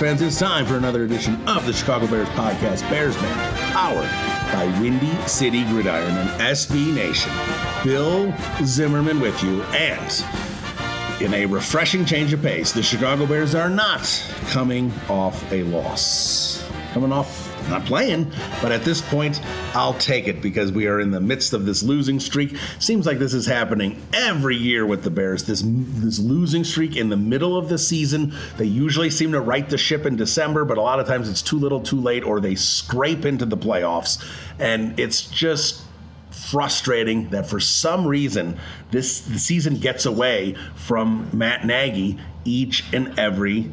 Fans. It's time for another edition of the Chicago Bears podcast, Bears Banter, powered by Windy City Gridiron and SB Nation. Bill Zimmerman with you, and in a refreshing change of pace, the Chicago Bears are not coming off a loss. Coming off not playing, but at this point, I'll take it because we are in the midst of this losing streak. Seems like this is happening every year with the Bears. This this losing streak in the middle of the season. They usually seem to right the ship in December, but a lot of times it's too little, too late, or they scrape into the playoffs, and it's just frustrating that for some reason this the season gets away from Matt Nagy each and every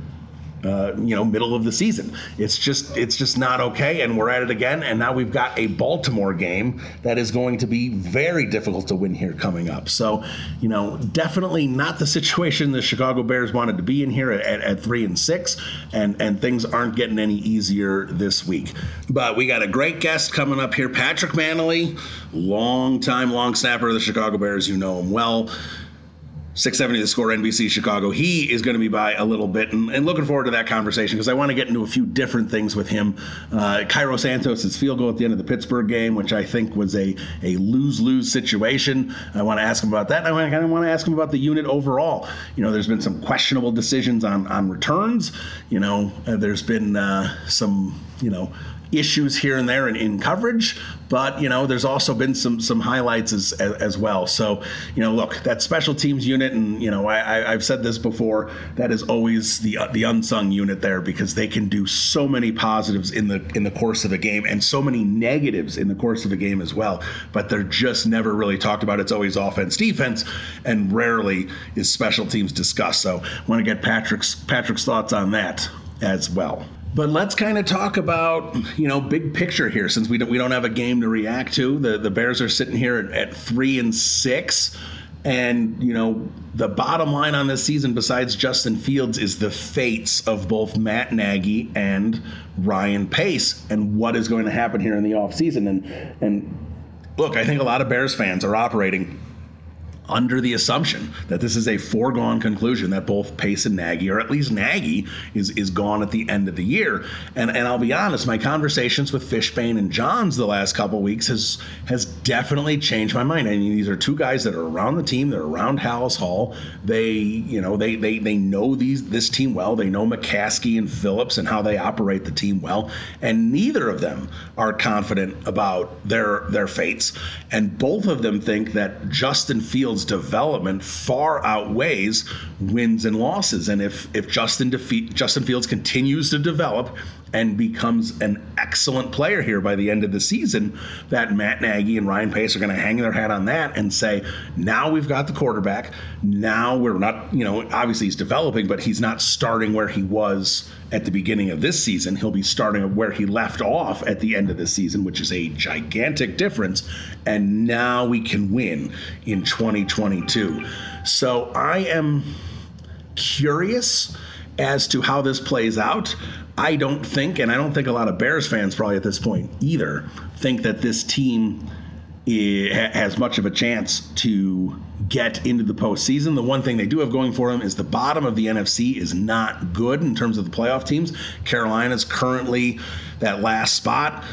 uh, you know middle of the season. It's just it's just not okay, and we're at it again. And now we've got a Baltimore game that is going to be very difficult to win here coming up. So you know definitely not the situation the Chicago Bears wanted to be in here at, at three and six, and and things aren't getting any easier this week. But we got a great guest coming up here, Patrick Mannelly, long time long snapper of the Chicago Bears. You know him well. 670 the score NBC Chicago. He is going to be by a little bit and, and looking forward to that conversation because I want to get into a few different things with him. Uh, Cairo Santos' field goal at the end of the Pittsburgh game, which I think was a, a lose lose situation. I want to ask him about that. I kind of want to ask him about the unit overall. You know, there's been some questionable decisions on, on returns. You know, uh, there's been uh, some, you know, issues here and there in, in coverage, but you know there's also been some some highlights as, as, as well. So you know, look that special teams unit, and you know I, have said this before, that is always the the unsung unit there because they can do so many positives in the in the course of a game and so many negatives in the course of a game as well. But they're just never really talked about. It's always offense, defense, and rarely is special teams discussed. So I want to get Patrick's Patrick's thoughts on that as well. But let's kind of talk about you know big picture here, since we don't we don't have a game to react to. The the Bears are sitting here at, at three and six, and you know the bottom line on this season, besides Justin Fields, is the fates of both Matt Nagy and Ryan Pace, and what is going to happen here in the offseason. And and look, I think a lot of Bears fans are operating under the assumption that this is a foregone conclusion that both Pace and Nagy, or at least Nagy, is is gone at the end of the year. And and I'll be honest, my conversations with Fishbain and Jahns the last couple weeks has has definitely changed my mind. I mean, these are two guys that are around the team, they're around Halas Hall. They, you know, they they they know these this team well. They know McCaskey and Phillips and how they operate the team well. And neither of them are confident about their their fates. And both of them think that Justin Fields development far outweighs wins and losses. And if if Justin defeat Justin Fields continues to develop and becomes an excellent player here by the end of the season, that Matt Nagy and Ryan Pace are going to hang their hat on that and say, now we've got the quarterback. Now we're not, you know, obviously he's developing, but he's not starting where he was at the beginning of this season. He'll be starting where he left off at the end of the season, which is a gigantic difference. And now we can win in 2022. So I am curious as to how this plays out. I don't think, and I don't think a lot of Bears fans probably at this point either, think that this team eh, has much of a chance to get into the postseason. The one thing they do have going for them is the bottom of the NFC is not good in terms of the playoff teams. Carolina's currently that last spot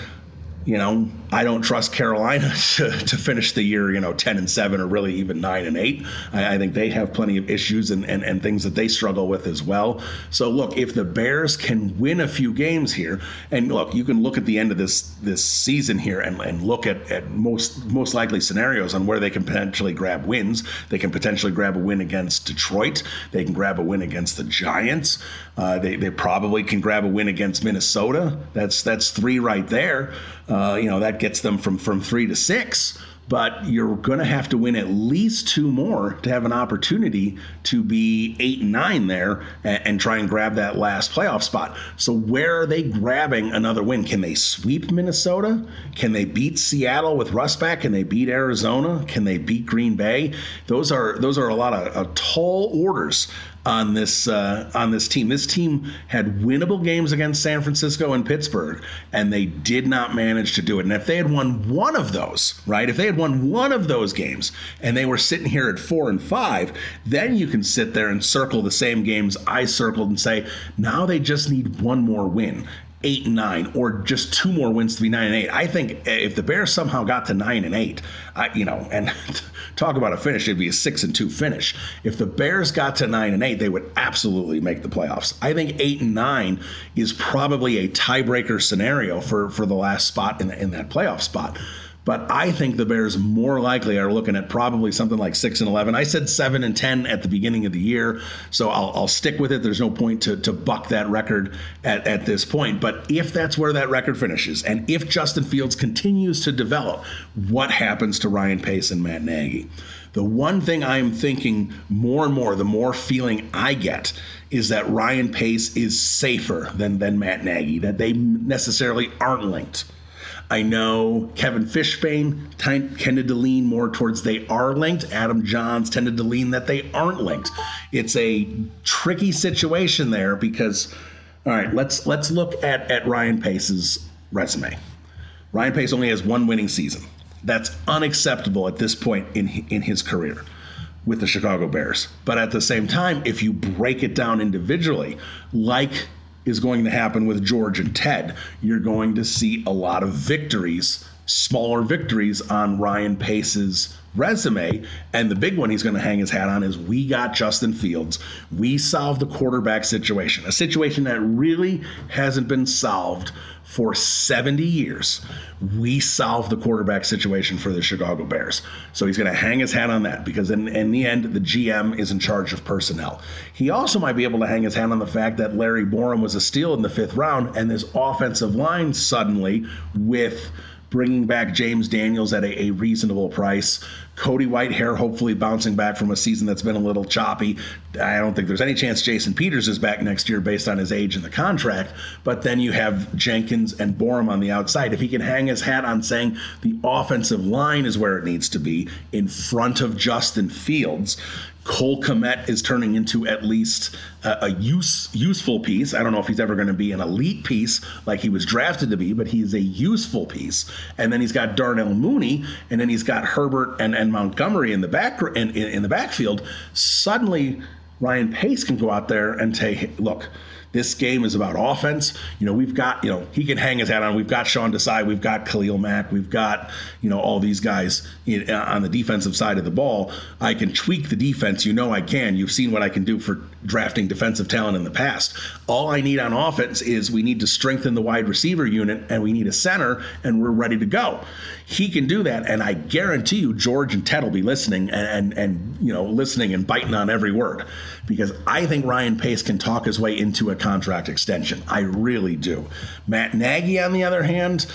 you know, I don't trust Carolina to, to, finish the year, you know, 10 and 7 or really even 9 and 8. I, I, think they have plenty of issues and, and, and things that they struggle with as well. So, look, if the Bears can win a few games here, and look, you can look at the end of this this season here and, and look at, at most most likely scenarios on where they can potentially grab wins. They can potentially grab a win against Detroit. They can grab a win against the Giants. Uh, they, they probably can grab a win against Minnesota. That's that's three right there. Uh, you know that gets them from from three to six but you're going to have to win at least two more to have an opportunity to be eight and nine there and, and, try and grab that last playoff spot. So, where are they grabbing another win? Can they sweep Minnesota? Can they beat Seattle with Russ back? Can they beat Arizona? Can they beat Green Bay? Those are those are a lot of, of tall orders on this uh, on this team. This team had winnable games against San Francisco and Pittsburgh, and they did not manage to do it. And if they had won one of those, right? If they had won one of those games, and they were sitting here at four and five, then you can sit there and circle the same games I circled and say, now they just need one more win eight and nine, or just two more wins to be nine and eight. I think if the Bears somehow got to nine and eight, I, you know, and talk about a finish, it'd be a six and two finish. If the Bears got to nine and eight, they would absolutely make the playoffs. I think eight and nine is probably a tiebreaker scenario for for the last spot in the, in that playoff spot. But I think the Bears more likely are looking at probably something like six and eleven. I said seven and ten at the beginning of the year, so I'll, I'll stick with it. There's no point to, to buck that record at, at this point. But if that's where that record finishes, and if Justin Fields continues to develop, what happens to Ryan Pace and Matt Nagy? The one thing I'm thinking more and more, the more feeling I get, is that Ryan Pace is safer than than Matt Nagy. That they necessarily aren't linked. I know Kevin Fishbain t- tended to lean more towards they are linked. Adam Jahns tended to lean that they aren't linked. It's a tricky situation there because, all right, let's let's look at at Ryan Pace's resume. Ryan Pace only has one winning season. That's unacceptable at this point in in his career with the Chicago Bears. But at the same time, if you break it down individually, like is going to happen with George and Ted. You're going to see a lot of victories, smaller victories on Ryan Pace's resume. And the big one he's going to hang his hat on is we got Justin Fields. We solved the quarterback situation, a situation that really hasn't been solved for 70 years, we solved the quarterback situation for the Chicago Bears. So he's going to hang his hat on that because in, in the end, the GM is in charge of personnel. He also might be able to hang his hat on the fact that Larry Borom was a steal in the fifth round, and this offensive line suddenly with bringing back James Daniels at a, a reasonable price. Cody Whitehair hopefully bouncing back from a season that's been a little choppy. I don't think there's any chance Jason Peters is back next year based on his age and the contract. But then you have Jenkins and Borom on the outside. If he can hang his hat on saying the offensive line is where it needs to be in front of Justin Fields, Cole Kmet is turning into at least a, a use useful piece. I don't know if he's ever going to be an elite piece like he was drafted to be, but he's a useful piece. And then he's got Darnell Mooney, and then he's got Herbert and, and Montgomery in the back in, in, in the backfield. Suddenly, Ryan Pace can go out there and say, "Look." This game is about offense. You know, we've got, you know, he can hang his hat on. We've got Sean Desai. We've got Khalil Mack. We've got, you know, all these guys in, on the defensive side of the ball. I can tweak the defense. You know, I can. You've seen what I can do for drafting defensive talent in the past. All I need on offense is we need to strengthen the wide receiver unit and we need a center and we're ready to go. He can do that. And I guarantee you, George and Ted will be listening and, and, and you know, listening and biting on every word because I think Ryan Pace can talk his way into a contract extension. I really do. Matt Nagy, on the other hand,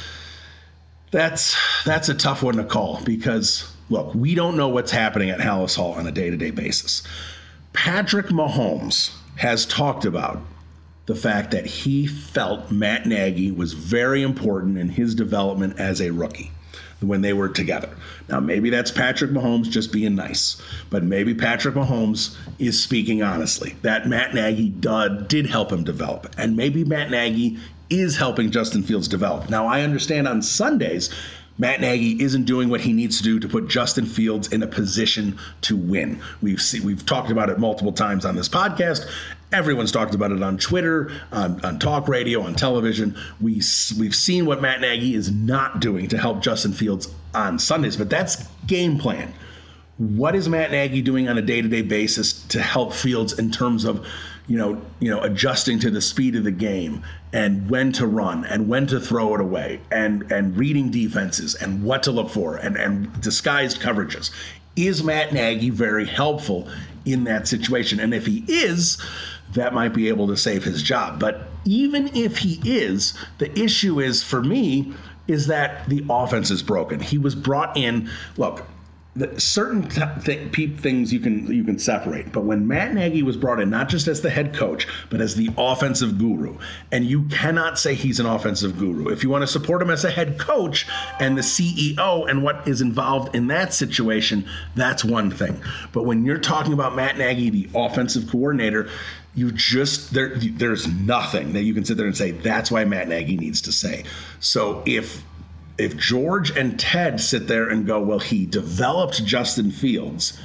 that's that's a tough one to call because look, we don't know what's happening at Halas Hall on a day-to-day basis. Patrick Mahomes has talked about the fact that he felt Matt Nagy was very important in his development as a rookie when they were together. Now, maybe that's Patrick Mahomes just being nice, but maybe Patrick Mahomes is speaking honestly that Matt Nagy did, did help him develop, and maybe Matt Nagy is helping Justin Fields develop. Now, I understand on Sundays, Matt Nagy isn't doing what he needs to do to put Justin Fields in a position to win. We've see, we've talked about it multiple times on this podcast. Everyone's talked about it on Twitter, on, on talk radio, on television. We we've seen what Matt Nagy is not doing to help Justin Fields on Sundays, but that's game plan. What is Matt Nagy doing on a day-to-day basis to help Fields in terms of you know, you know, adjusting to the speed of the game and when to run and when to throw it away and and reading defenses and what to look for and and disguised coverages. Is Matt Nagy very helpful in that situation? And if he is, that might be able to save his job. But even if he is, the issue is for me is that the offense is broken. He was brought in. Look, certain th- th- things you can you can separate. But when Matt Nagy was brought in, not just as the head coach, but as the offensive guru, and you cannot say he's an offensive guru. If you want to support him as a head coach and the CEO and what is involved in that situation, that's one thing. But when you're talking about Matt Nagy, the offensive coordinator, you just there there's nothing that you can sit there and say that's why Matt Nagy needs to say. So if if George and Ted sit there and go, well, he developed Justin Fields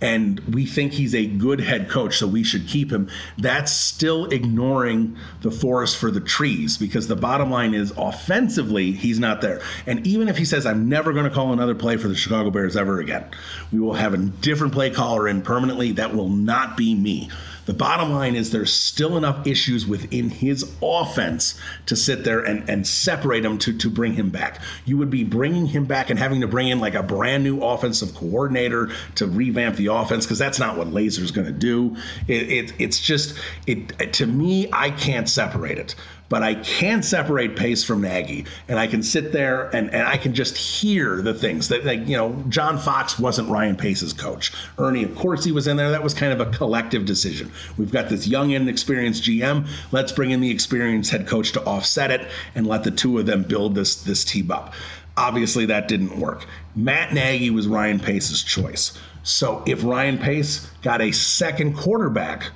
and we think he's a good head coach, so we should keep him. That's still ignoring the forest for the trees because the bottom line is offensively, he's not there. And even if he says, I'm never going to call another play for the Chicago Bears ever again, we will have a different play caller in permanently. That will not be me. The bottom line is there's still enough issues within his offense to sit there and, and separate him to, to bring him back. You would be bringing him back and having to bring in like a brand new offensive coordinator to revamp the offense because that's not what Lazor's going to do. It, it, it's just, it to me, I can't separate it but I can separate Pace from Nagy, and I can sit there and, and I can just hear the things that, like, you know, John Fox wasn't Ryan Pace's coach. Ernie Accorsi, he was in there. That was kind of a collective decision. We've got this young, and experienced GM. Let's bring in the experienced head coach to offset it and let the two of them build this this team up. Obviously, that didn't work. Matt Nagy was Ryan Pace's choice. So if Ryan Pace got a second quarterback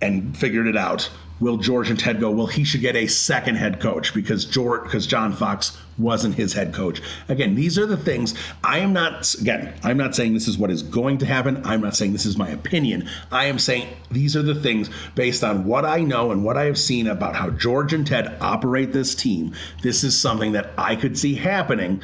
and figured it out, will George and Ted go, well, he should get a second head coach because George, because John Fox wasn't his head coach. Again, these are the things I am not, again, I'm not saying this is what is going to happen. I'm not saying this is my opinion. I am saying these are the things based on what I know and what I have seen about how George and Ted operate this team. This is something that I could see happening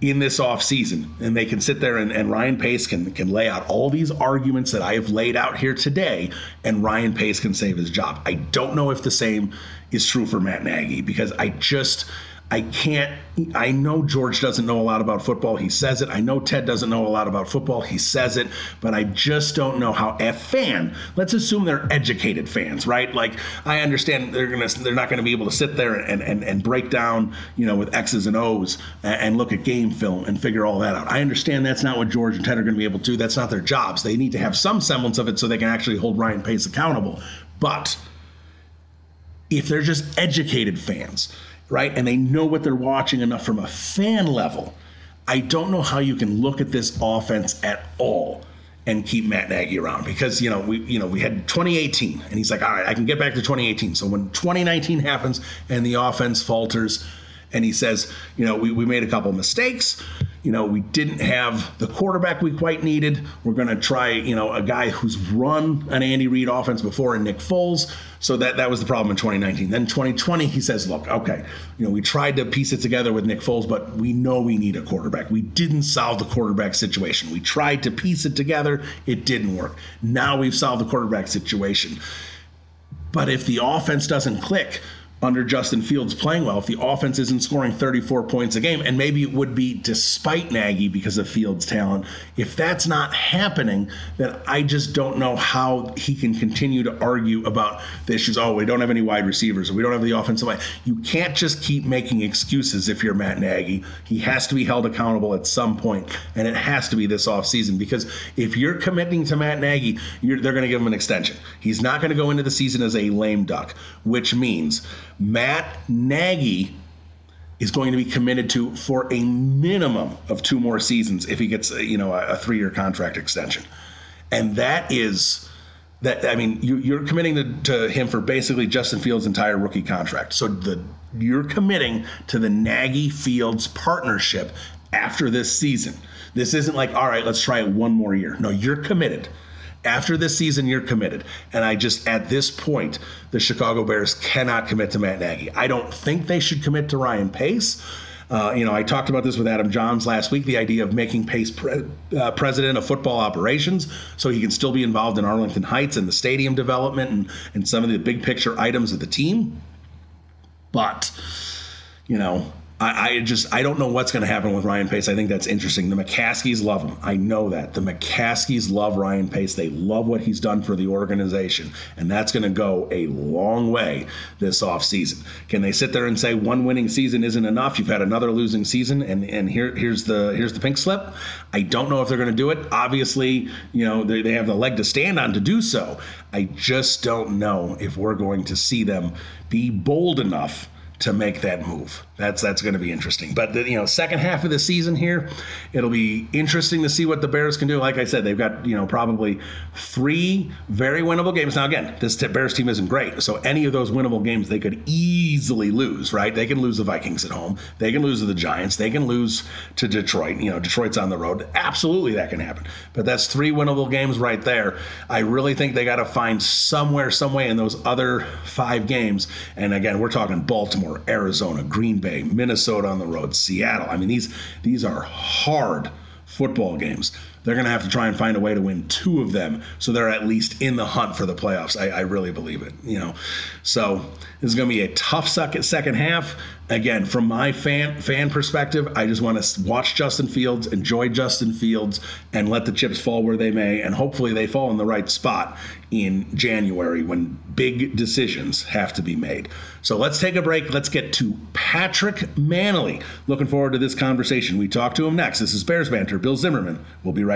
in this off season and they can sit there and, and, Ryan Pace can can lay out all these arguments that I have laid out here today and Ryan Pace can save his job. I don't know if the same is true for Matt Nagy because I just I can't. I know George doesn't know a lot about football. He says it. I know Ted doesn't know a lot about football. He says it. But I just don't know how a fan. Let's assume they're educated fans, right? Like I understand they're gonna. They're not to be able to sit there and, and and break down, you know, with X's and O's and, and look at game film and figure all that out. I understand that's not what George and Ted are to be able to do. That's not their jobs. They need to have some semblance of it so they can actually hold Ryan Pace accountable. But if they're just educated fans right? And they know what they're watching enough from a fan level. I don't know how you can look at this offense at all and keep Matt Nagy around because you know we you know we had 2018 and he's like all right I can get back to 2018 so when 2019 happens and the offense falters and he says you know we, we made a couple mistakes you know, we didn't have the quarterback we quite needed. We're going to try, you know, a guy who's run an Andy Reid offense before and Nick Foles. So that that was the problem in 2019. Then 2020, he says, look, okay, you know, we tried to piece it together with Nick Foles, but we know we need a quarterback. We didn't solve the quarterback situation. We tried to piece it together, it didn't work. Now we've solved the quarterback situation. But if the offense doesn't click, under Justin Fields playing well if the offense isn't scoring 34 points a game, and maybe it would be despite Nagy because of Fields' talent. If that's not happening, then I just don't know how he can continue to argue about the issues. Oh, we don't have any wide receivers, we don't have the offensive line. You can't just keep making excuses if you're Matt Nagy. He has to be held accountable at some point, and it has to be this offseason because if you're committing to Matt Nagy, they're going to give him an extension. He's not going to go into the season as a lame duck, which means Matt Nagy is going to be committed to for a minimum of two more seasons if he gets you know a, a three-year contract extension, and that is that I mean you, are committing to, to, him for basically Justin Fields' entire rookie contract. So the you're committing to the Nagy Fields partnership after this season. This isn't like, all right, let's try it one more year. No, you're committed. After this season, you're committed. And I just, at this point, the Chicago Bears cannot commit to Matt Nagy. I don't think they should commit to Ryan Pace. Uh, you know, I talked about this with Adam Jahns last week the idea of making Pace pre- uh, president of football operations so he can still be involved in Arlington Heights and the stadium development and, and some of the big picture items of the team. But, you know, I, I, just I don't know what's going to happen with Ryan Pace. I think that's interesting. The McCaskies love him. I know that the McCaskies love Ryan Pace. They love what he's done for the organization, and that's going to go a long way this offseason. Can they sit there and say one winning season isn't enough? You've had another losing season, and and here here's the here's the pink slip. I don't know if they're going to do it. Obviously, you know they, they have the leg to stand on to do so. I just don't know if we're going to see them be bold enough to make that move. That's that's going to be interesting. But the, you know, second half of the season here, it'll be interesting to see what the Bears can do. Like I said, they've got you know probably three very winnable games. Now again, this Bears team isn't great, so any of those winnable games they could easily lose. Right? They can lose the Vikings at home. They can lose to the Giants. They can lose to Detroit. You know, Detroit's on the road. Absolutely, that can happen. But that's three winnable games right there. I really think they got to find somewhere, some way in those other five games. And again, we're talking Baltimore, Arizona, Green Bay. Bay, Minnesota on the road, Seattle. I mean, these these are hard football games. They're going to have to try and find a way to win two of them, so they're at least in the hunt for the playoffs. I, I really believe it. You know, so this is going to be a tough second second half. Again, from my fan fan perspective, I just want to watch Justin Fields, enjoy Justin Fields, and let the chips fall where they may, and hopefully they fall in the right spot in January when big decisions have to be made. So let's take a break. Let's get to Patrick Mannelly. Looking forward to this conversation. We talk to him next. This is Bears Banter. Bill Zimmerman. We'll be right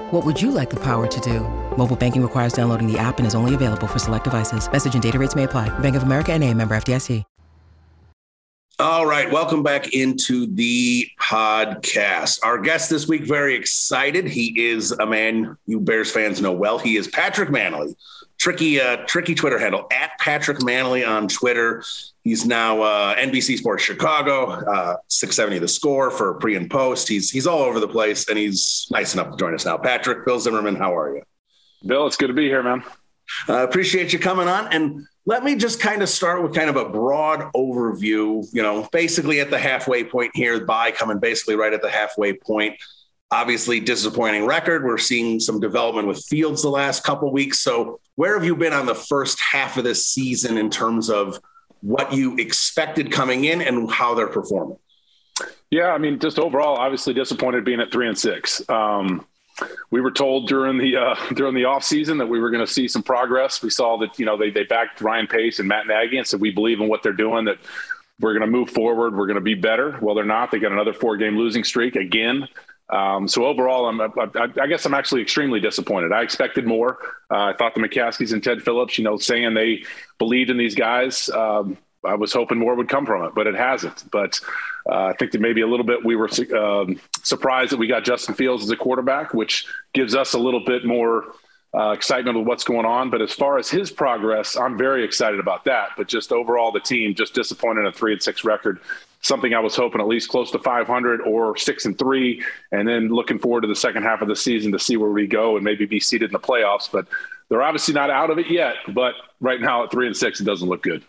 What would you like the power to do? Mobile banking requires downloading the app and is only available for select devices. Message and data rates may apply. Bank of America and a member FDIC. All right. Welcome back into the podcast. Our guest this week, very excited. He is a man you Bears fans know well. He is Patrick Mannelly. Tricky, uh, tricky Twitter handle at Patrick Mannelly on Twitter. He's now uh, NBC Sports Chicago, uh, 670 The Score for pre and post. He's he's all over the place, and he's nice enough to join us now. Patrick, Bill Zimmerman, how are you? Bill, it's good to be here, man. Uh, appreciate you coming on. And let me just kind of start with kind of a broad overview. You know, basically at the halfway point here, by coming basically right at the halfway point. Obviously, disappointing record. We're seeing some development with Fields the last couple weeks. So, where have you been on the first half of this season in terms of what you expected coming in and how they're performing? Yeah, I mean, just overall, obviously disappointed being at three and six. Um, we were told during the uh, during the off season that we were going to see some progress. We saw that you know they they backed Ryan Pace and Matt Nagy and said we believe in what they're doing. That we're going to move forward. We're going to be better. Well, they're not. They got another four game losing streak again. Um, so overall, I'm, I, I, guess I'm actually extremely disappointed. I expected more. Uh, I thought the McCaskies and Ted Phillips, you know, saying they believed in these guys. Um, I was hoping more would come from it, but it hasn't. But uh, I think that maybe a little bit we were um, surprised that we got Justin Fields as a quarterback, which gives us a little bit more uh, excitement with what's going on. But as far as his progress, I'm very excited about that. But just overall, the team just disappointed a three and six record something I was hoping at least close to 500 or six and three, and then looking forward to the second half of the season to see where we go and maybe be seated in the playoffs. But they're obviously not out of it yet. But right now at three and six, it doesn't look good.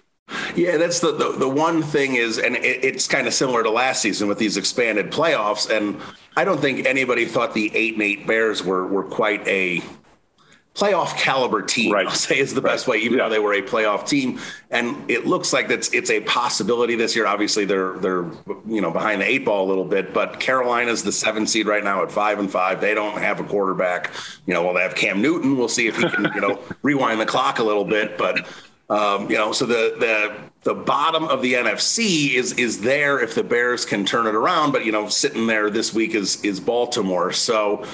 Yeah, that's the, the, the one thing is, and it, it's kind of similar to last season with these expanded playoffs. And I don't think anybody thought the eight and eight Bears were were quite a playoff caliber team, right. I'll say is the right. best way, even yeah. though they were a playoff team. And it looks like that's it's a possibility this year. Obviously, they're they're you know behind the eight ball a little bit, but Carolina's the seven seed right now at five and five. They don't have a quarterback. You know, well, they have Cam Newton. We'll see if he can you know rewind the clock a little bit, but. Um, you know, so the the the bottom of the NFC is is there if the Bears can turn it around, but you know, sitting there this week is is Baltimore. So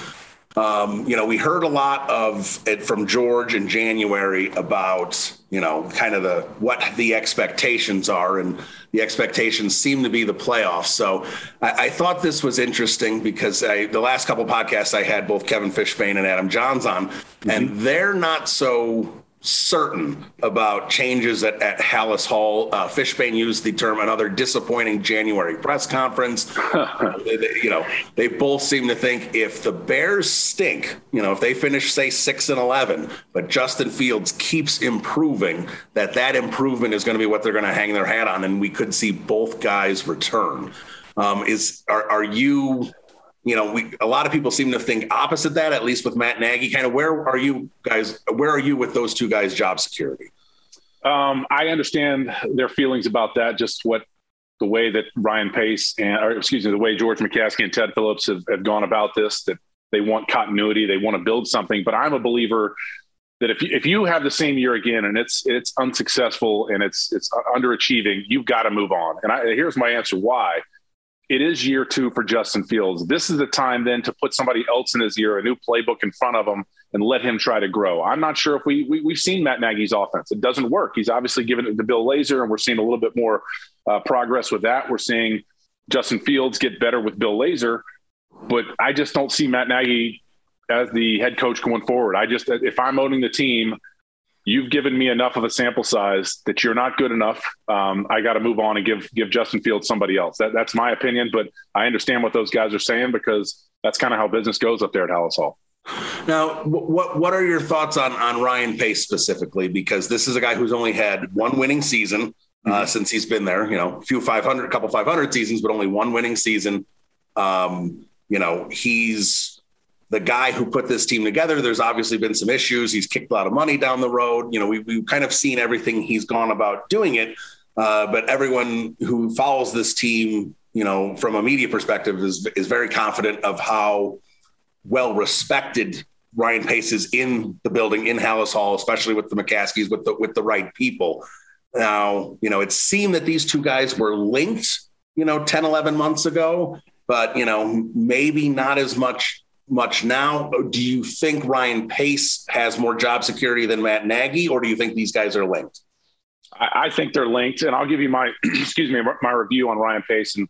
Um, you know, we heard a lot of it from George in January about, you know, kind of the what the expectations are, and the expectations seem to be the playoffs. So I, I thought this was interesting because I, the last couple podcasts I had both Kevin Fishbain and Adam Jahns on, mm-hmm. and they're not so certain about changes at, at Halas Hall. Uh, Fishbain used the term another disappointing January press conference. they, they, you know, they both seem to think if the Bears stink, you know, if they finish say six and eleven, but Justin Fields keeps improving, that that improvement is going to be what they're going to hang their hat on, and we could see both guys return. Um, is are, are you you know, we a lot of people seem to think opposite that, at least with Matt Nagy. Kind of where are you guys? Where are you with those two guys' job security? Um, I understand their feelings about that. Just what the way that Ryan Pace and, or excuse me, the way George McCaskey and Ted Phillips have, have gone about this. That they want continuity, they want to build something. But I'm a believer that if you, if you have the same year again and it's it's unsuccessful and it's it's underachieving, you've got to move on. And I, here's my answer: why it is year two for Justin Fields. This is the time then to put somebody else in his ear, a new playbook in front of him, and let him try to grow. I'm not sure if we, we have seen Matt Nagy's offense. It doesn't work. He's obviously given it to Bill Lazor, and we're seeing a little bit more uh, progress with that. We're seeing Justin Fields get better with Bill Lazor, but I just don't see Matt Nagy as the head coach going forward. I just if I'm owning the team, you've given me enough of a sample size that you're not good enough. Um, I got to move on and give give Justin Fields somebody else. That, that's my opinion, but I understand what those guys are saying because that's kind of how business goes up there at Halas Hall. Now, what what are your thoughts on on Ryan Pace specifically? Because this is a guy who's only had one winning season uh, mm-hmm. since he's been there. You know, a few five hundred, couple five hundred seasons, but only one winning season. Um, you know, he's the guy who put this team together. There's obviously been some issues. He's kicked a lot of money down the road. You know, we, we've kind of seen everything he's gone about doing it. Uh, but everyone who follows this team, you know, from a media perspective, is is very confident of how well respected Ryan Pace is in the building in Halas Hall, especially with the McCaskies, with the with the right people. Now, you know, it seemed that these two guys were linked, you know, 10, 11 months ago, but, you know, maybe not as much much now. Do you think Ryan Pace has more job security than Matt Nagy, or do you think these guys are linked? I, I think they're linked, and I'll give you my excuse me my review on Ryan Pace, and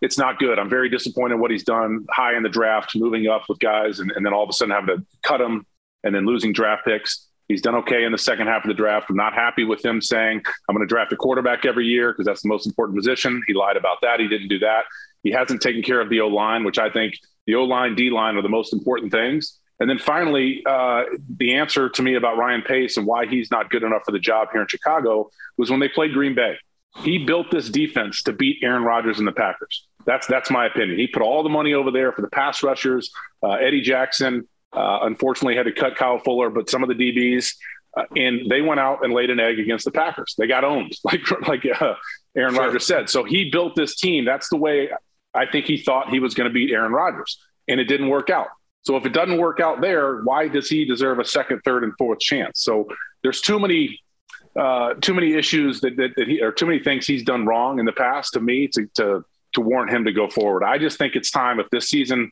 it's not good. I'm very disappointed what he's done high in the draft, moving up with guys, and, and then all of a sudden having to cut him, and then losing draft picks. He's done okay in the second half of the draft. I'm not happy with him saying I'm going to draft a quarterback every year because that's the most important position. He lied about that. He didn't do that. He hasn't taken care of the O line, which I think the O line, D line are the most important things. And then finally, uh, the answer to me about Ryan Pace and why he's not good enough for the job here in Chicago was when they played Green Bay. He built this defense to beat Aaron Rodgers and the Packers. That's that's my opinion. He put all the money over there for the pass rushers. Uh, Eddie Jackson uh, unfortunately had to cut Kyle Fuller, but some of the DBs. Uh, and they went out and laid an egg against the Packers. They got owned, like like uh, Aaron sure. Rodgers said. So he built this team. That's the way I think he thought he was going to beat Aaron Rodgers, and it didn't work out. So if it doesn't work out there, why does he deserve a second, third, and fourth chance? So there's too many uh, too many issues that, that, that, he or too many things he's done wrong in the past to me to, to to warrant him to go forward. I just think it's time if this season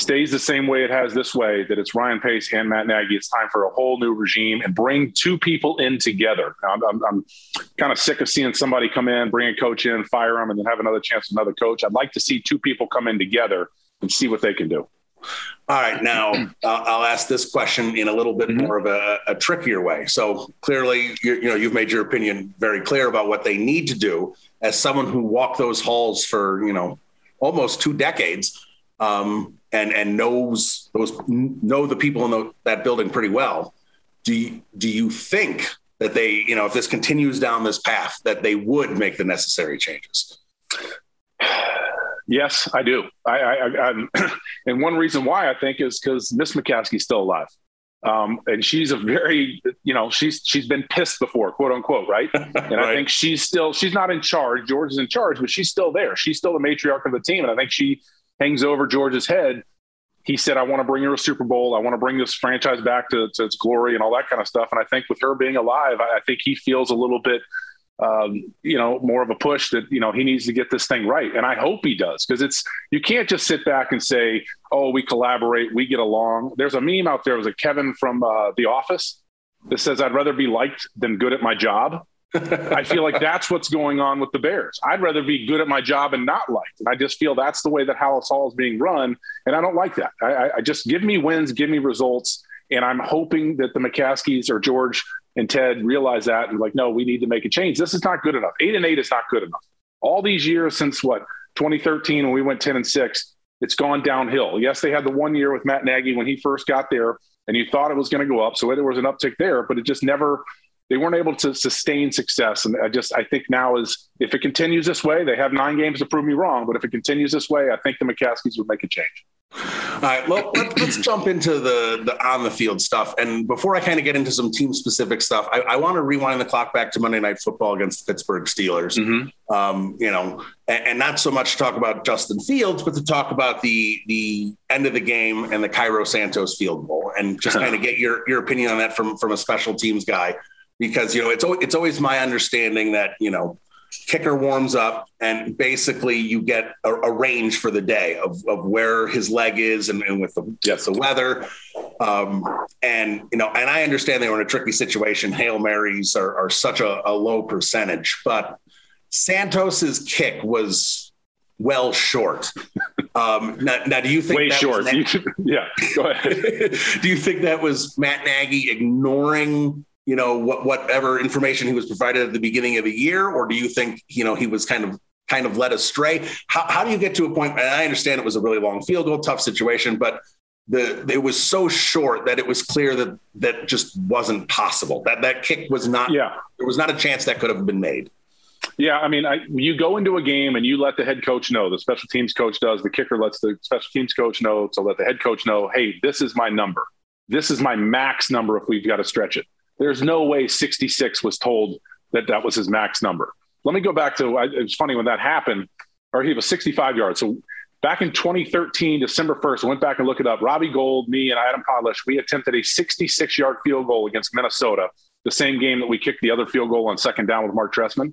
stays the same way it has this way, that it's Ryan Pace and Matt Nagy. It's time for a whole new regime and bring two people in together. I'm, I'm, I'm kind of sick of seeing somebody come in, bring a coach in, fire them, and then have another chance with another coach. I'd like to see two people come in together and see what they can do. All right, now uh, I'll ask this question in a little bit mm-hmm. more of a, a, trickier way. So clearly, you know, you've made your opinion very clear about what they need to do. As someone who walked those halls for you know almost two decades, um, and and knows those know the people in the, that building pretty well. Do you, do you think that they, you know, if this continues down this path, that they would make the necessary changes? Yes, I do. I, I, I and one reason why I think is because Miss McCaskey's still alive. Um, and she's a very, you know, she's she's been pissed before, quote unquote, right? And right. I think she's still she's not in charge. George is in charge, but she's still there. She's still the matriarch of the team, and I think she hangs over George's head. He said, I want to bring you a Super Bowl. I want to bring this franchise back to, to its glory and all that kind of stuff. And I think with her being alive, I, I think he feels a little bit um, you know, more of a push that you know he needs to get this thing right, and I hope he does because it's you can't just sit back and say, "Oh, we collaborate, we get along." There's a meme out there. It was a Kevin from uh, The Office that says, "I'd rather be liked than good at my job." I feel like that's what's going on with the Bears. I'd rather be good at my job and not liked. And I just feel that's the way that Halas Hall is being run, and I don't like that. I, I just give me wins, give me results, and I'm hoping that the McCaskies or George and Ted realize that and like, no, we need to make a change. This is not good enough. Eight and eight is not good enough. All these years since what 2013 when we went 10 and six, it's gone downhill. Yes, they had the one year with Matt Nagy when he first got there, and you thought it was going to go up, so there was an uptick there, but it just never. They weren't able to sustain success, and I just I think now is if it continues this way, they have nine games to prove me wrong. But if it continues this way, I think the McCaskies would make a change. All right, well, let, us jump into the the on the field stuff. And before I kind of get into some team specific stuff, I, I want to rewind the clock back to Monday Night Football against the Pittsburgh Steelers. Mm-hmm. Um, you know, and, and, not so much to talk about Justin Fields, but to talk about the the end of the game and the Cairo Santos field goal, and just kind of get your your opinion on that from from a special teams guy, because you know it's it's always my understanding that you know kicker warms up and basically you get a, a range for the day of, of where his leg is and, and with the, yes, the weather. Um, and, you know, and I understand they were in a tricky situation. Hail Marys are, are such a, a low percentage, but Santos's kick was well short. Um, now, now, do you think way short? yeah, go ahead. do you think that was Matt Nagy ignoring you know what whatever information he was provided at the beginning of the year, or do you think you know he was kind of kind of led astray? How, how do you get to a point? And I understand it was a really long field goal, tough situation, but the it was so short that it was clear that that just wasn't possible. That that kick was not. Yeah, there was not a chance that could have been made. Yeah, I mean, I, you go into a game and you let the head coach know. The special teams coach does. The kicker lets the special teams coach know to let the head coach know. Hey, this is my number. This is my max number if we've got to stretch it. There's no way 66 was told that that was his max number. Let me go back to it was funny when that happened, or he was 65 yards. So back in 2013, December 1st, I went back and looked it up. Robbie Gould, me, and Adam Podlesh, we attempted a 66 yard field goal against Minnesota, the same game that we kicked the other field goal on second down with Mark Trestman.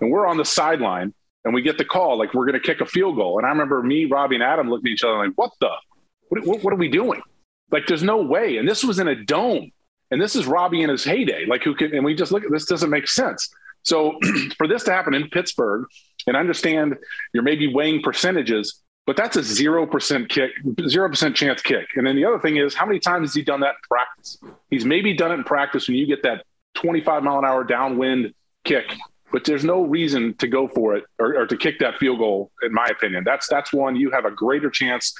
And we're on the sideline and we get the call like we're going to kick a field goal. And I remember me, Robbie, and Adam looking at each other like, what the? What, what, what are we doing? Like, there's no way. And this was in a dome. And this is Robbie in his heyday. Like who can, and we just look at this doesn't make sense. So for this to happen in Pittsburgh, and understand you're maybe weighing percentages, but that's a zero percent kick, zero percent chance kick. And then the other thing is, how many times has he done that in practice? He's maybe done it in practice when you get that 25 mile an hour downwind kick, but there's no reason to go for it or, or to kick that field goal. In my opinion, that's that's one you have a greater chance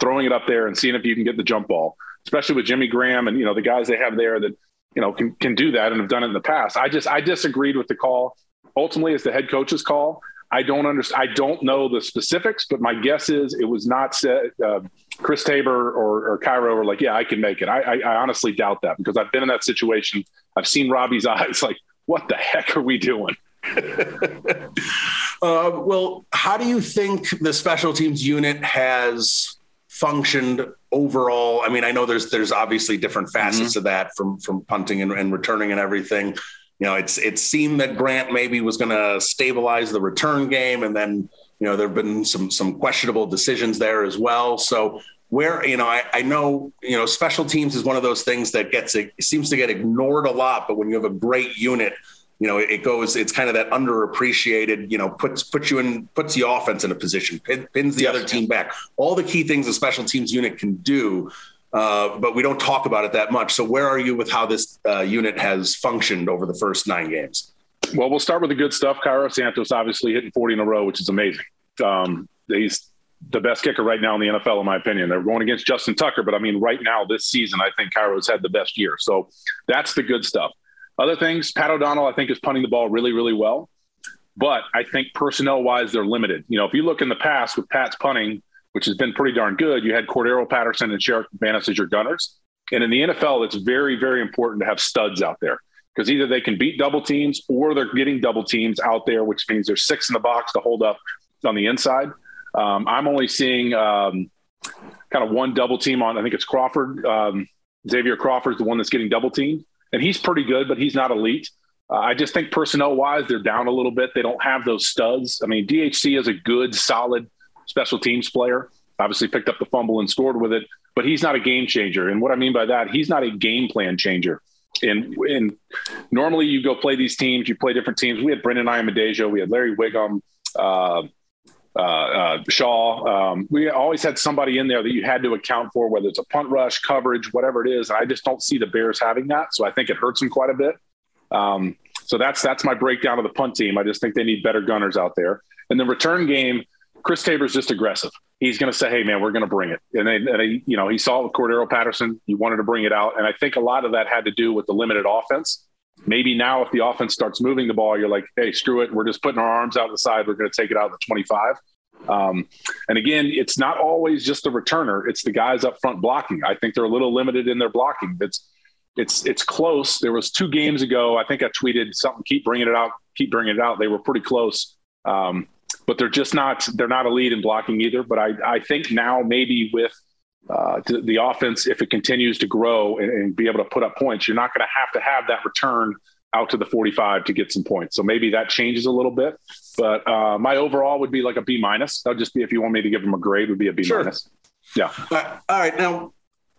throwing it up there and seeing if you can get the jump ball especially with Jimmy Graham and you know the guys they have there that you know can can do that and have done it in the past. I just I disagreed with the call. Ultimately, it's the head coach's call. I don't understand. I don't know the specifics, but my guess is it was not said. Uh, Chris Tabor or, or Cairo were like, "Yeah, I can make it." I, I, I honestly doubt that because I've been in that situation. I've seen Robbie's eyes. Like, what the heck are we doing? uh, well, how do you think the special teams unit has functioned overall? I mean, I know there's there's obviously different facets mm-hmm. of that from from punting and, and returning and everything. You know, it's it seemed that Grant maybe was going to stabilize the return game, and then you know there have been some some questionable decisions there as well. So where you know I, I know you know special teams is one of those things that gets it seems to get ignored a lot, but when you have a great unit you know, it goes, it's kind of that underappreciated, you know, puts, puts you in, puts the offense in a position, pin, pins the yes. other team back, all the key things a special teams unit can do. Uh, but we don't talk about it that much. So where are you with how this uh, unit has functioned over the first nine games? Well, we'll start with the good stuff. Cairo Santos obviously hitting 40 in a row, which is amazing. Um, he's the best kicker right now in the NFL, in my opinion. They're going against Justin Tucker, but I mean, right now this season, I think Cairo's had the best year. So that's the good stuff. Other things, Pat O'Donnell, I think, is punting the ball really, really well. But I think personnel wise, they're limited. You know, if you look in the past with Pat's punting, which has been pretty darn good, you had Cordarrelle Patterson and Sherrick McManis as your gunners. And in the NFL, it's very, very important to have studs out there because either they can beat double teams or they're getting double teams out there, which means there's six in the box to hold up on the inside. Um, I'm only seeing um, kind of one double team on, I think it's Crawford. Um, Xavier Crawford's the one that's getting double teamed and he's pretty good, but he's not elite. Uh, I just think personnel wise, they're down a little bit. They don't have those studs. I mean, DHC is a good, solid special teams player. Obviously, picked up the fumble and scored with it, but he's not a game changer. And what I mean by that, he's not a game plan changer. And, and normally you go play these teams, you play different teams. We had Brendon Ayanbadejo, we had Larry Wiggum, uh, uh, uh, Shaw. Um, we always had somebody in there that you had to account for, whether it's a punt rush, coverage, whatever it is. And I just don't see the Bears having that. So I think it hurts them quite a bit. Um, so that's that's my breakdown of the punt team. I just think they need better gunners out there. And the return game, Chris Tabor's just aggressive. He's going to say, "Hey, man, we're going to bring it." And, they, and you know, he saw it with Cordarrelle Patterson. He wanted to bring it out, and I think a lot of that had to do with the limited offense. Maybe now, if the offense starts moving the ball, you're like, "Hey, screw it. We're just putting our arms out the side. We're going to take it out of the 25." Um, and again, it's not always just the returner; it's the guys up front blocking. I think they're a little limited in their blocking. It's it's it's close. There was two games ago. I think I tweeted something. Keep bringing it out. Keep bringing it out. They were pretty close, um, but they're just not. They're not a lead in blocking either. But I I think now maybe with uh, the offense, if it continues to grow and, and be able to put up points, you're not going to have to have that return out to the 45 to get some points. So maybe that changes a little bit. But uh, my overall would be like a B minus. That would just be if you want me to give them a grade, would be a B sure. minus. Yeah. Uh, all right. Now,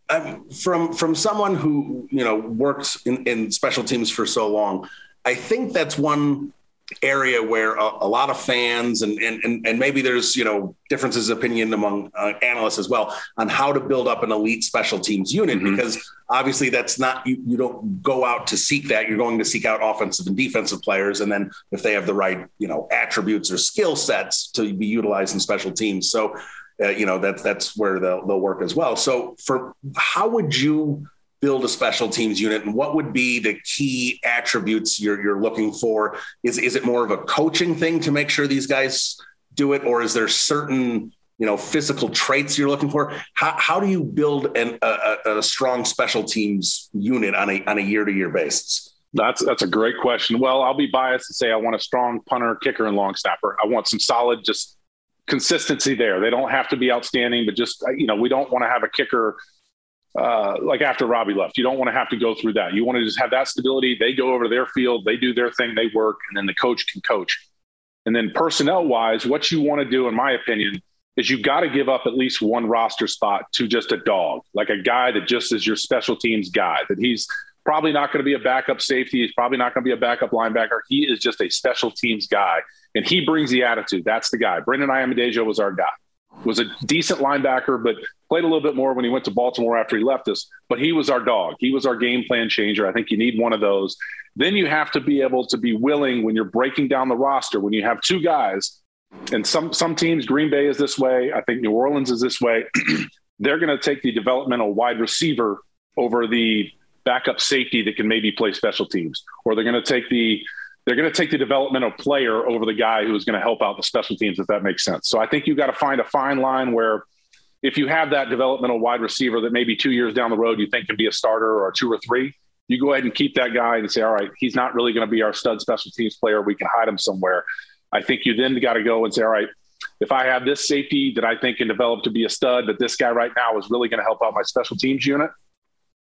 um, from from someone who you know works in, in special teams for so long, I think that's one area where a, a lot of fans and, and and maybe there's you know differences of opinion among uh, analysts as well on how to build up an elite special teams unit mm-hmm. because obviously that's not you, you don't go out to seek that you're going to seek out offensive and defensive players and then if they have the right you know attributes or skill sets to be utilized in special teams so uh, you know that's that's where they'll, they'll work as well. So for how would you build a special teams unit? And what would be the key attributes you're, you're looking for? Is, is it more of a coaching thing to make sure these guys do it? Or is there certain you know physical traits you're looking for? How, how do you build an, a, a strong special teams unit on a on a year to year basis? That's that's a great question. Well i'll be biased to say i want a strong punter kicker and long snapper i want some solid just consistency there. They don't have to be outstanding, but just you know, we don't want to have a kicker uh, like after Robbie left. You don't want to have to go through that. You want to just have that stability. They go over to their field, they do their thing, they work, and then the coach can coach. And then personnel wise, what you want to do, in my opinion, is you got to give up at least one roster spot to just a dog, like a guy that just is your special teams guy. That he's probably not going to be a backup safety. He's probably not going to be a backup linebacker. He is just a special teams guy and he brings the attitude. That's the guy. Brendon Ayanbadejo was our guy. Was a decent linebacker, but played a little bit more when he went to Baltimore after he left us. But he was our dog. He was our game plan changer. I think you need one of those. Then you have to be able to be willing when you're breaking down the roster. When you have two guys, and some some teams, Green Bay is this way. I think New Orleans is this way. They're going to take the developmental wide receiver over the backup safety that can maybe play special teams, or they're going to take the they're going to take the developmental player over the guy who's going to help out the special teams, if that makes sense. So I think you've got to find a fine line where if you have that developmental wide receiver that maybe two years down the road you think can be a starter or two or three, you go ahead and keep that guy and say, all right, he's not really going to be our stud special teams player. We can hide him somewhere. I think you then got to go and say, all right, if I have this safety that I think can develop to be a stud, that this guy right now is really going to help out my special teams unit,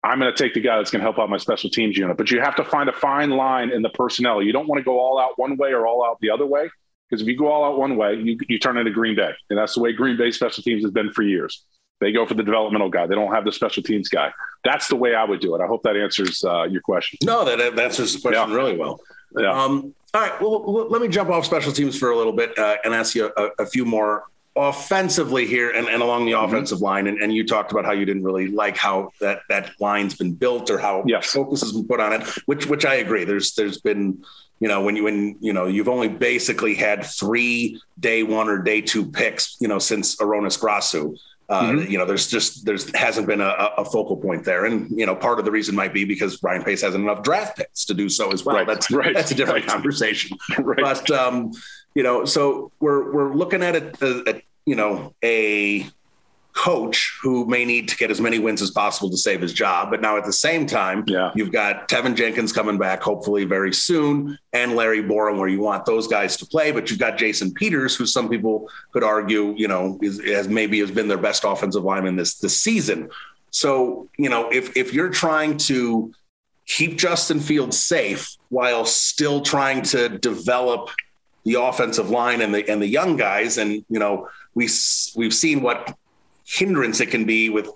I'm going to take the guy that's going to help out my special teams unit. But you have to find a fine line in the personnel. You don't want to go all out one way or all out the other way. Because if you go all out one way, you, you turn into Green Bay. And that's the way Green Bay special teams has been for years. They go for the developmental guy. They don't have the special teams guy. That's the way I would do it. I hope that answers uh, your question. No, that, that answers the question yeah. really well. Yeah. Um, all right. Well, let me jump off special teams for a little bit uh, and ask you a, a few more offensively here and, and along the mm-hmm. offensive line, and, and you talked about how you didn't really like how that that line's been built or how yes. focus has been put on it, which which I agree. There's there's been you know when you when you know you've only basically had three day one or day two picks you know since Hroniss Grasu. Uh, mm-hmm. You know, there's just there's hasn't been a, a, focal point there, and you know, part of the reason might be because Ryan Pace hasn't enough draft picks to do so as well. Right. That's right. That's a different right. conversation. But um, you know, so we're we're looking at it, uh, at, you know, a coach who may need to get as many wins as possible to save his job. But now at the same time, yeah. you've got Teven Jenkins coming back, hopefully very soon, and Larry Borom, where you want those guys to play. But you've got Jason Peters, who some people could argue, you know, is, has maybe has been their best offensive lineman this this season. So, you know, if if you're trying to keep Justin Fields safe while still trying to develop the offensive line and the and the young guys. And you know, we we've seen what hindrance it can be with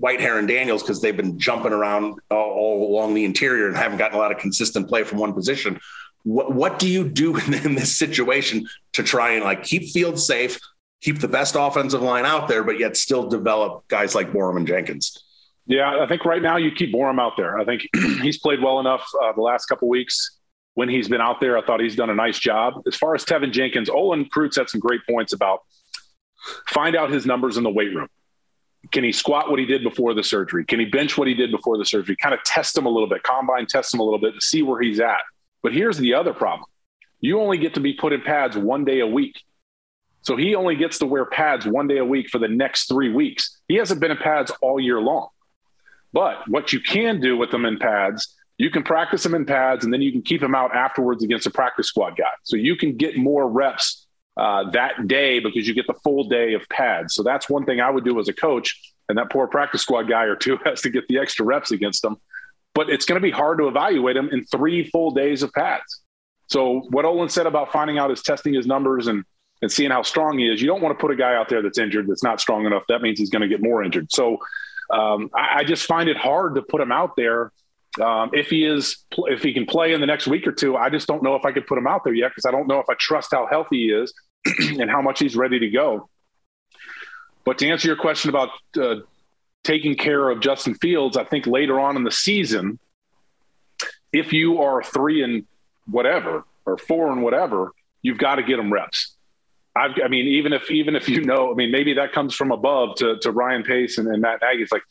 Whitehair and Daniels because they've been jumping around all, all, along the interior and haven't gotten a lot of consistent play from one position. What what do you do in, this situation to try and like keep Fields safe, keep the best offensive line out there, but yet still develop guys like Borom and Jenkins? Yeah, I think right now you keep Borom out there. I think he's played well enough uh, the last couple weeks. When he's been out there, I thought he's done a nice job. As far as Teven Jenkins, Olin Kreutz had some great points about find out his numbers in the weight room. Can he squat what he did before the surgery? Can he bench what he did before the surgery? Kind of test him a little bit, combine test him a little bit to see where he's at. But here's the other problem you only get to be put in pads one day a week. So he only gets to wear pads one day a week for the next three weeks. He hasn't been in pads all year long. But what you can do with them in pads, you can practice them in pads and then you can keep them out afterwards against a practice squad guy. So you can get more reps uh, that day because you get the full day of pads. So that's one thing I would do as a coach. And that poor practice squad guy or two has to get the extra reps against them. But it's going to be hard to evaluate him in three full days of pads. So what Olin said about finding out is testing his numbers and and seeing how strong he is. You don't want to put a guy out there that's injured that's not strong enough. That means he's going to get more injured. So um, I, I, just find it hard to put him out there. Um, if he is, if he can play in the next week or two, I just don't know if I could put him out there yet because I don't know if I trust how healthy he is and how much he's ready to go. But to answer your question about uh, taking care of Justin Fields, I think later on in the season, if you are three and whatever or four and whatever, you've got to get him reps. I've, i mean, even if even if you know, I mean, maybe that comes from above to, to Ryan Pace and, and Matt Nagy. It's like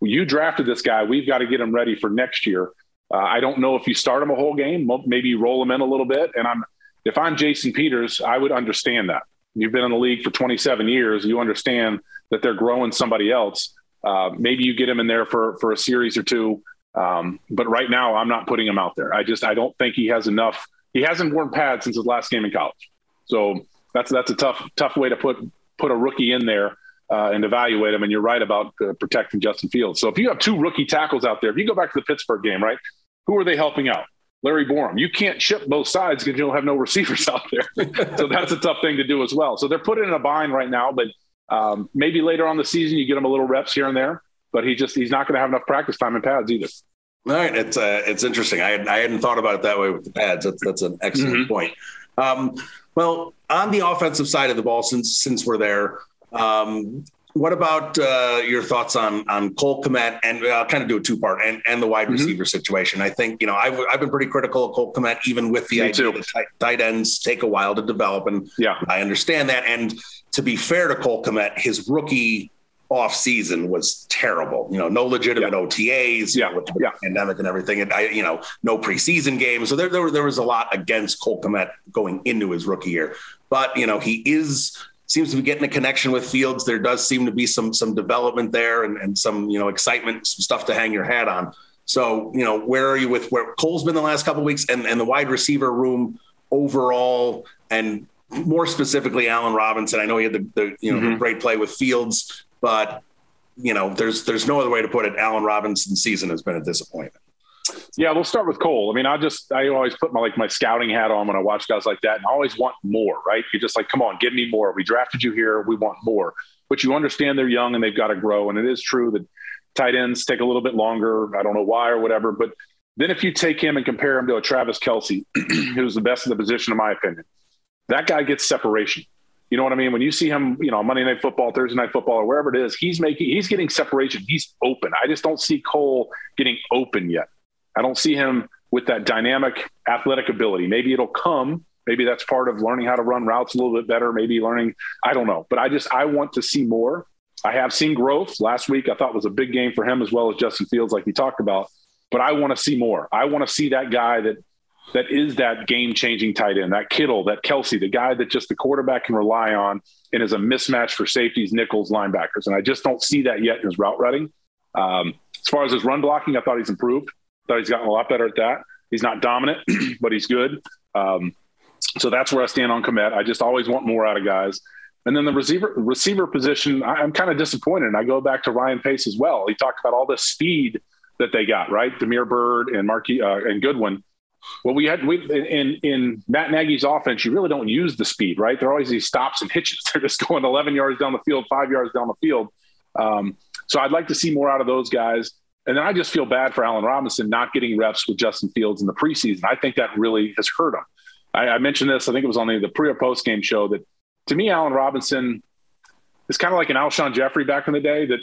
you drafted this guy. We've got to get him ready for next year. Uh, I don't know if you start him a whole game, maybe roll him in a little bit. And I'm if I'm Jason Peters, I would understand that. You've been in the league for 27 years. You understand that they're growing somebody else. Uh, maybe you get him in there for for a series or two. Um, but right now, I'm not putting him out there. I just I don't think he has enough. He hasn't worn pads since his last game in college. So that's that's a tough tough way to put put a rookie in there uh, and evaluate them. And you're right about uh, protecting Justin Fields. So if you have two rookie tackles out there, if you go back to the Pittsburgh game, right, who are they helping out? Larry Borom. You can't ship both sides because you don't have no receivers out there. so that's a tough thing to do as well. So they're putting in a bind right now, but um, maybe later on the season you get him a little reps here and there. But he just he's not going to have enough practice time in pads either. All right, it's uh, it's interesting. I, I hadn't thought about it that way with the pads. That's that's an excellent mm-hmm. point. Um, well, on the offensive side of the ball, since since we're there, um, what about uh, your thoughts on on Cole Kmet? And I'll kind of do a two part and, and the wide mm-hmm. receiver situation. I think you know I've, I've been pretty critical of Cole Kmet, even with the Me idea too. that tight, tight, ends take a while to develop, and yeah, I understand that. And to be fair to Cole Kmet, his rookie off season was terrible. You know, no legitimate yeah. OTAs, yeah. with the yeah. pandemic and everything, and I, you know, no preseason games. So there, there, there was a lot against Cole Kmet going into his rookie year. But you know, he is seems to be getting a connection with Fields. There does seem to be some some development there and, and some you know excitement, some stuff to hang your hat on. So you know, where are you with where Cole's been the last couple weeks and and the wide receiver room overall and more specifically Allen Robinson. I know he had the, the you know mm-hmm. the great play with Fields but you know, there's there's no other way to put it. Allen Robinson's season has been a disappointment. Yeah, we'll start with Cole. I mean, I just I always put my like my scouting hat on when I watch guys like that, and I always want more. Right? You're just like, come on, give me more. We drafted you here. We want more. But you understand they're young and they've got to grow. And it is true that tight ends take a little bit longer. I don't know why or whatever. But then if you take him and compare him to a Travis Kelce, who's the best in the position, in my opinion, that guy gets separation. You know what I mean? When you see him, you know, Monday Night Football, Thursday Night Football, or wherever it is, he's making, he's getting separation. He's open. I just don't see Cole getting open yet. I don't see him with that dynamic athletic ability. Maybe it'll come. Maybe that's part of learning how to run routes a little bit better. Maybe learning, I don't know. But I just, I want to see more. I have seen growth. Last week, I thought was a big game for him as well as Justin Fields, like we talked about. But I want to see more. I want to see that guy that that is that game changing tight end, that Kittle, that Kelce, the guy that just the quarterback can rely on and is a mismatch for safeties, nickels, linebackers. And I just don't see that yet in his route running. Um, as far as his run blocking, I thought he's improved. Thought he's gotten a lot better at that. He's not dominant, but he's good. Um, so that's where I stand on Kmet. I just always want more out of guys. And then the receiver receiver position, I, I'm kind of disappointed. And I go back to Ryan Pace as well. He talked about all the speed that they got right, Damiere Byrd and Marquis uh, and Goodwin. Well, we had we, in in Matt Nagy's offense, you really don't use the speed, right? There are always these stops and hitches. They're just going 11 yards down the field, five yards down the field. Um, so I'd like to see more out of those guys. And then I just feel bad for Allen Robinson not getting reps with Justin Fields in the preseason. I think that really has hurt him. I, I mentioned this. I think it was on the, the pre or post game show that to me, Allen Robinson is kind of like an Alshon Jeffery back in the day that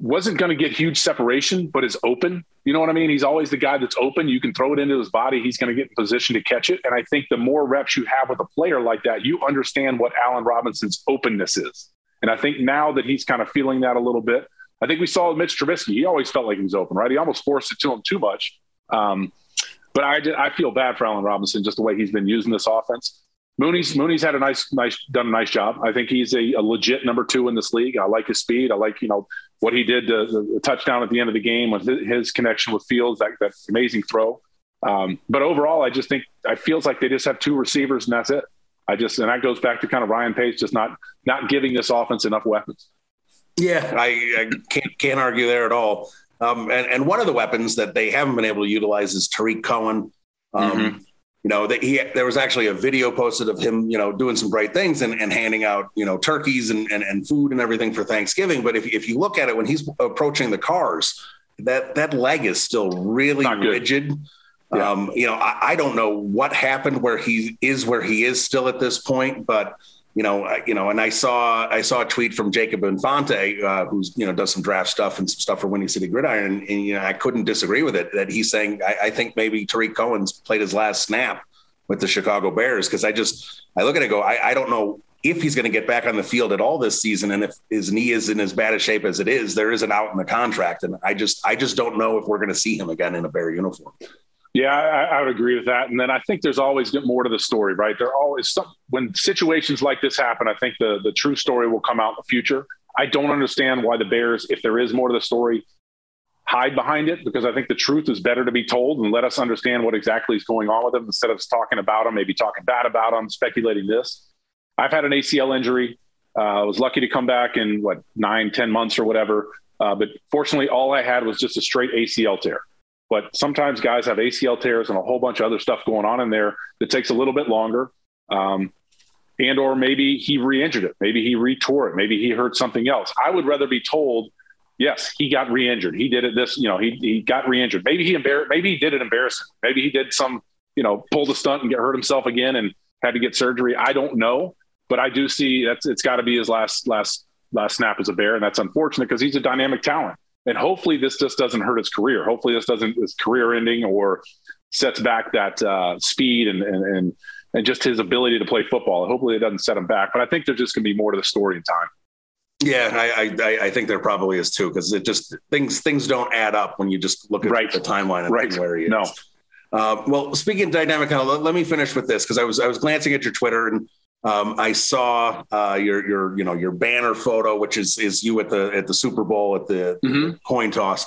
wasn't going to get huge separation, but is open. You know what I mean? He's always the guy that's open. You can throw it into his body. He's going to get in position to catch it. And I think the more reps you have with a player like that, you understand what Allen Robinson's openness is. And I think now that he's kind of feeling that a little bit, I think we saw Mitch Trubisky. He always felt like he was open, right? He almost forced it to him too much. Um, but I, did, I feel bad for Allen Robinson just the way he's been using this offense. Mooney's Mooney's had a nice, nice, done a nice job. I think he's a, a, legit number two in this league. I like his speed. I like you know what he did to the, touchdown at the end of the game with his connection with Fields. That that amazing throw. Um, but overall, I just think it feels like they just have two receivers and that's it. I just and that goes back to kind of Ryan Pace just not not giving this offense enough weapons. Yeah, I, I can't can't argue there at all. Um, and, and one of the weapons that they haven't been able to utilize is Tarik Cohen. Um, mm-hmm you know, that he there was actually a video posted of him, you know, doing some great things and, and handing out, you know, turkeys and, and, and food and everything for Thanksgiving. But if, if you look at it when he's approaching the cars, that that leg is still really rigid. Yeah. Um, you know, I, I don't know what happened where he is where he is still at this point, but you know, you know, and I saw I saw a tweet from Jacob Infante, uh, who's you know does some draft stuff and some stuff for Windy City Gridiron, and, and you know I couldn't disagree with it. That he's saying I, I think maybe Tarik Cohen's played his last snap with the Chicago Bears because I just I look at it go I, I don't know if he's going to get back on the field at all this season, and if his knee is in as bad a shape as it is, there is an out in the contract, and I just I just don't know if we're going to see him again in a Bear uniform. Yeah, I, I, would agree with that. And then I think there's always more to the story, right? There always some, when situations like this happen. I think the the true story will come out in the future. I don't understand why the Bears, if there is more to the story, hide behind it because I think the truth is better to be told and let us understand what exactly is going on with them instead of talking about them, maybe talking bad about them, speculating this. I've had an ACL injury. Uh, I was lucky to come back in what nine, ten months or whatever. Uh, but fortunately, all I had was just a straight ACL tear. But sometimes guys have ACL tears and a whole bunch of other stuff going on in there that takes a little bit longer. Um, and or maybe he re-injured it. Maybe he retore it. Maybe he hurt something else. I would rather be told, yes, he got re-injured. He did it this, you know, he, he got re-injured. Maybe he embarrassed, maybe he did it embarrassing. Maybe he did some, you know, pulled a stunt and get hurt himself again and had to get surgery. I don't know, but I do see that's, it's got to be his last, last, last snap as a bear. And that's unfortunate because he's a dynamic talent. And hopefully this just doesn't hurt his career. Hopefully this doesn't his career ending or sets back that uh, speed and, and, and and just his ability to play football. Hopefully it doesn't set him back. But I think there's just going to be more to the story in time. Yeah, I, I, I think there probably is too because it just things things don't add up when you just look at right. the timeline and right. where he is. No. Uh, well, speaking of dynamic, let, let me finish with this because I was I was glancing at your Twitter and um, I saw uh, your your you know your banner photo, which is is you at the at the Super Bowl at the, mm-hmm. the coin toss.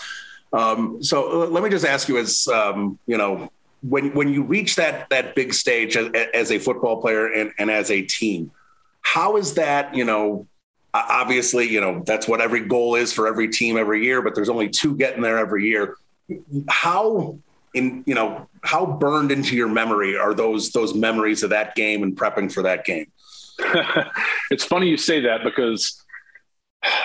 Um, so uh, let me just ask you, as um, you know, when when you reach that that big stage as, as a football player and, and as a team, how is that? You know, obviously, you know that's what every goal is for every team every year, but there's only two getting there every year. How in you know how burned into your memory are those those memories of that game and prepping for that game it's funny you say that because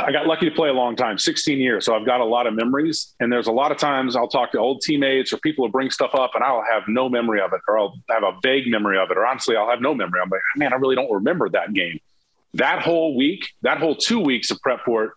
I got lucky to play a long time, 16 years. So I've got a lot of memories. And there's a lot of times I'll talk to old teammates or people who bring stuff up and I'll have no memory of it or I'll have a vague memory of it. Or honestly, I'll have no memory. I'm like, man, I really don't remember that game. That whole week, that whole two weeks of prep for it,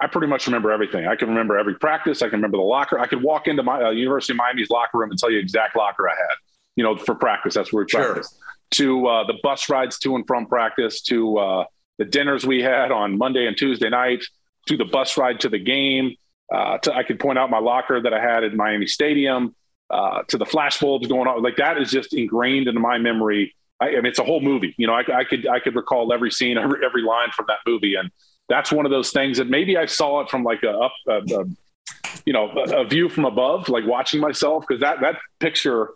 I pretty much remember everything. I can remember every practice. I can remember the locker. I could walk into my uh, University of Miami's locker room and tell you exact locker I had. You know, for practice, that's where we sure. practice. To uh, the bus rides to and from practice, to uh, the dinners we had on Monday and Tuesday night, to the bus ride to the game. Uh, to, I could point out my locker that I had at Miami Stadium. Uh, to the flash bulbs going on, like that is just ingrained into my memory. I, I mean, it's a whole movie. You know, I, I could I could recall every scene, every every line from that movie, and that's one of those things that maybe I saw it from like a up, a, a, you know, a, a, view from above, like watching myself, because that that picture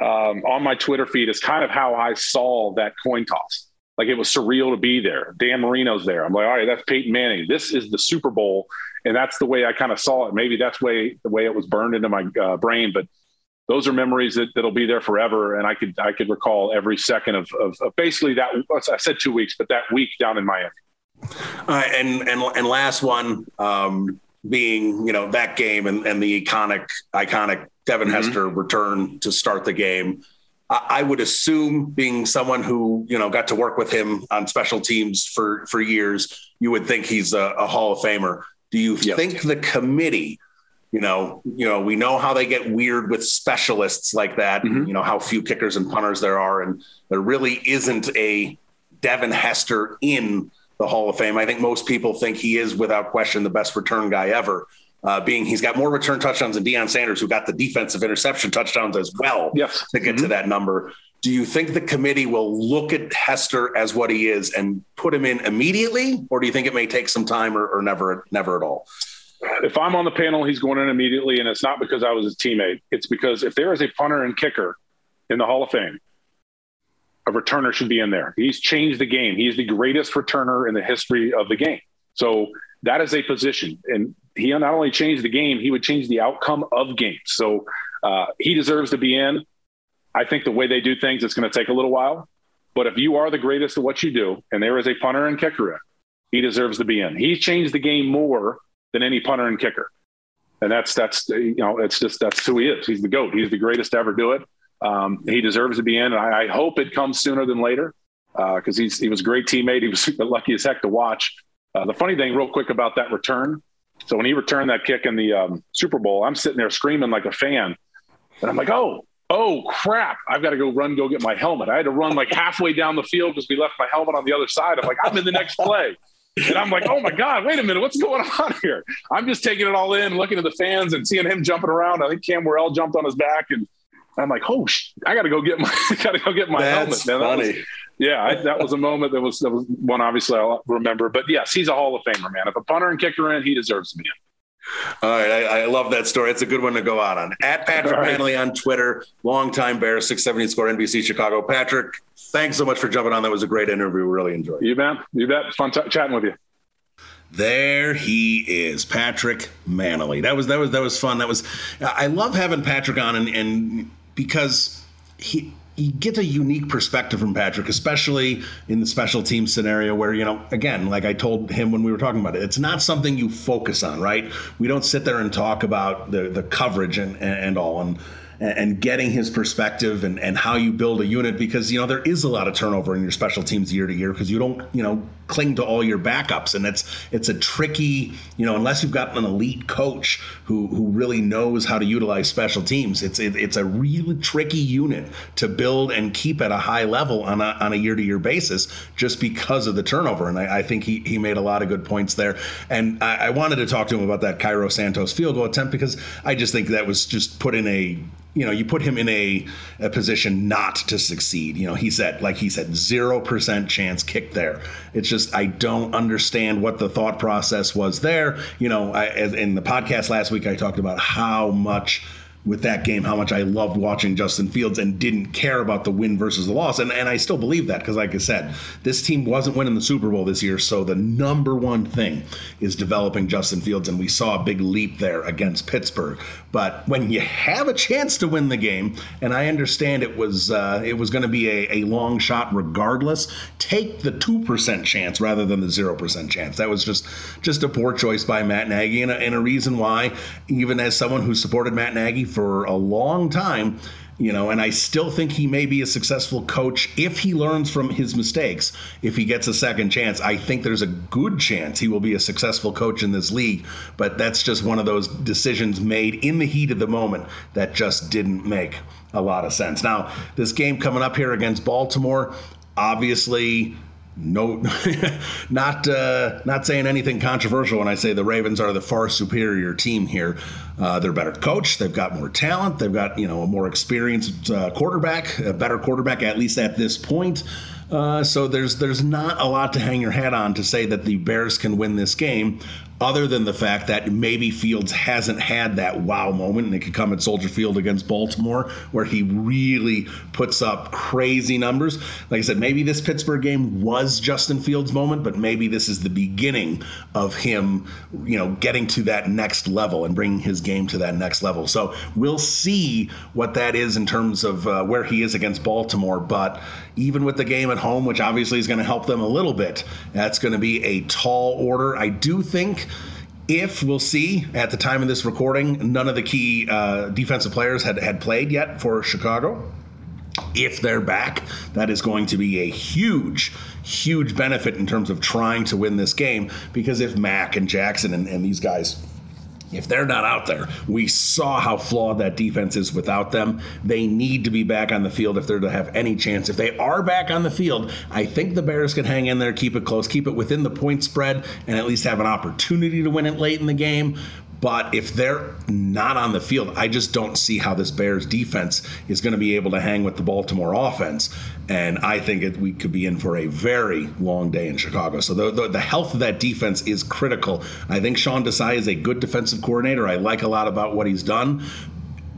um, on my Twitter feed is kind of how I saw that coin toss. like it was surreal to be there. Dan Marino's there. I'm like, all right, that's Peyton Manning. This is the Super Bowl, and that's the way I kind of saw it. Maybe that's way the way it was burned into my uh, brain, but those are memories that, that'll be there forever. And I could I could recall every second of, of, of basically that. I said two weeks, but that week down in Miami. Uh, and and and last one um, being you know that game and, and the iconic iconic Devin mm-hmm. Hester return to start the game. I would assume, being someone who you know got to work with him on special teams for for years, you would think he's a, a Hall of Famer. Do you yep. think the committee? You know, you know, we know how they get weird with specialists like that. Mm-hmm. You know how few kickers and punters there are, and there really isn't a Devin Hester in the Hall of Fame. I think most people think he is, without question, the best return guy ever uh, being he's got more return touchdowns than Deion Sanders, who got the defensive interception touchdowns as well yes. to get mm-hmm. to that number. Do you think the committee will look at Hester as what he is and put him in immediately, or do you think it may take some time or, or never, never at all? If I'm on the panel, he's going in immediately, and it's not because I was his teammate. It's because if there is a punter and kicker in the Hall of Fame, a returner should be in there. He's changed the game. He's the greatest returner in the history of the game. So that is a position. And he not only changed the game, he would change the outcome of games. So uh, he deserves to be in. I think the way they do things, it's going to take a little while. But if you are the greatest at what you do, and there is a punter and kicker in, he deserves to be in. He's changed the game more than any punter and kicker. And that's that's you know it's just that's who he is. He's the goat. He's the greatest to ever do it. Um, he deserves to be in. And I, I, hope it comes sooner than later because uh, he was a great teammate. He was lucky as heck to watch. Uh, the funny thing, real quick, about that return. So when he returned that kick in the um, Super Bowl, I'm sitting there screaming like a fan, and I'm like, "Oh, oh crap! I've got to go run, go get my helmet." I had to run like halfway down the field because we left my helmet on the other side. I'm like, "I'm in the next play." And I'm like, oh my God, wait a minute, what's going on here? I'm just taking it all in, looking at the fans and seeing him jumping around. I think Cam Worrell jumped on his back and I'm like, oh, sh- I got to go get my, got to go get my That's helmet. Man. Funny. Was, yeah, I, that was a moment that was that was one obviously I'll remember. But yes, he's a Hall of Famer, man. If a punter and kicker in, he deserves to be in. All right, I, I, love that story. It's a good one to go out on. At Patrick right. Mannelly on Twitter, longtime Bear, 670 score NBC Chicago. Patrick, thanks so much for jumping on. That was a great interview. We really enjoyed it. You bet. You bet. Fun t- chatting with you. There he is, Patrick Mannelly. That was that was that was fun. That was I love having Patrick on and, and because he you get a unique perspective from Patrick, especially in the special team scenario where, you know, again, like I told him when we were talking about it, it's not something you focus on, right? We don't sit there and talk about the, the coverage and, and all. And and getting his perspective and, and how you build a unit because you know there is a lot of turnover in your special teams year to year because you don't you know cling to all your backups and it's it's a tricky you know unless you've got an elite coach who who really knows how to utilize special teams it's it, it's a really tricky unit to build and keep at a high level on a on a year to year basis just because of the turnover and I, I, think he he made a lot of good points there and I, I wanted to talk to him about that Cairo Santos field goal attempt because I just think that was just put in a you know, you put him in a, a position not to succeed. You know, he said, like he said, zero percent chance kick there. It's just I don't understand what the thought process was there. You know, I, in the podcast last week, I talked about how much with that game how much I loved watching Justin Fields and didn't care about the win versus the loss. And, and I still believe that because, like I said, this team wasn't winning the Super Bowl this year. So the number one thing is developing Justin Fields. And we saw a big leap there against Pittsburgh. But when you have a chance to win the game, and I understand it was uh, it was going to be a, a long shot regardless, take the two percent chance rather than the zero percent chance. That was just just a poor choice by Matt Nagy, and a, and a reason why, even as someone who supported Matt Nagy for a long time, you know, and I still think he may be a successful coach if he learns from his mistakes. If he gets a second chance, I think there's a good chance he will be a successful coach in this league. But that's just one of those decisions made in the heat of the moment that just didn't make a lot of sense. Now, this game coming up here against Baltimore, obviously no not uh, not saying anything controversial when I say the Ravens are the far superior team here. Uh, they're better coached. They've got more talent. They've got you know a more experienced uh, quarterback, a better quarterback at least at this point. Uh, so there's there's not a lot to hang your hat on to say that the Bears can win this game, other than the fact that maybe Fields hasn't had that wow moment, and it could come at Soldier Field against Baltimore, where he really puts up crazy numbers. Like I said, maybe this Pittsburgh game was Justin Fields' moment, but maybe this is the beginning of him, you know, getting to that next level and bringing his game to that next level. So we'll see what that is in terms of uh, where he is against Baltimore. But even with the game at home, which obviously is going to help them a little bit, that's going to be a tall order. I do think if we'll see at the time of this recording, none of the key uh, defensive players had, had played yet for Chicago. If they're back, that is going to be a huge, huge benefit in terms of trying to win this game. Because if Mack and Jackson and, and these guys if they're not out there, we saw how flawed that defense is without them. They need to be back on the field if they're to have any chance. If they are back on the field, I think the Bears can hang in there, keep it close, keep it within the point spread, and at least have an opportunity to win it late in the game. But if they're not on the field, I just don't see how this Bears defense is going to be able to hang with the Baltimore offense. And I think it, we could be in for a very long day in Chicago. So the, the, the, health of that defense is critical. I think Sean Desai is a good defensive coordinator. I like a lot about what he's done.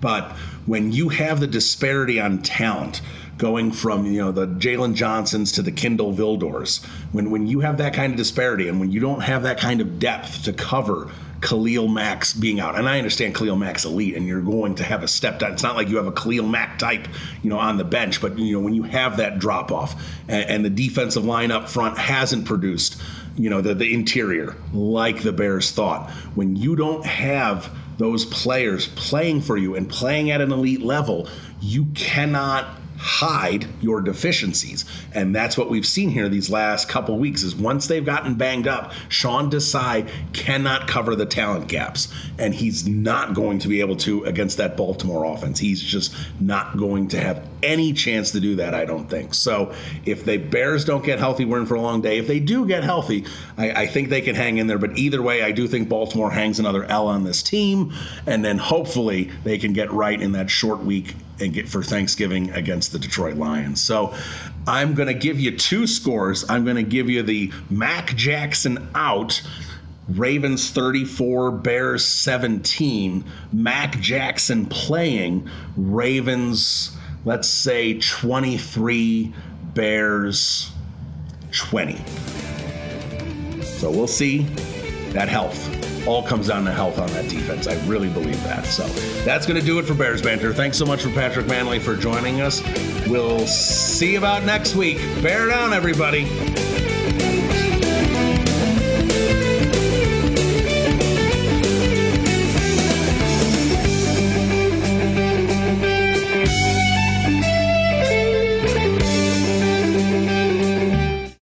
But when you have the disparity on talent, going from you know the Jaylon Johnsons to the Kindle Vildors. When when you have that kind of disparity and when you don't have that kind of depth to cover Khalil Mack's being out. And I understand Khalil Mack's elite and you're going to have a step down. It's not like you have a Khalil Mack type, you know, on the bench, but you know, when you have that drop off and, and the defensive line up front hasn't produced, you know, the, the interior like the Bears thought. When you don't have those players playing for you and playing at an elite level, you cannot hide your deficiencies. And that's what we've seen here these last couple weeks is once they've gotten banged up, Sean Desai cannot cover the talent gaps. And he's not going to be able to against that Baltimore offense. He's just not going to have any chance to do that, I don't think. So if the Bears don't get healthy, we're in for a long day. If they do get healthy, I, I think they can hang in there. But either way, I do think Baltimore hangs another L on this team. And then hopefully they can get right in that short week and get for Thanksgiving against the Detroit Lions. So I'm going to give you two scores. I'm going to give you the Mack Jackson out. Ravens 34, Bears 17. Mack Jackson playing. Ravens, let's say 23, Bears 20. So we'll see that health all comes down to health on that defense. I really believe that. So that's going to do it for Bears Banter. Thanks so much for Patrick Mannelly for joining us. We'll see you about next week. Bear down, everybody.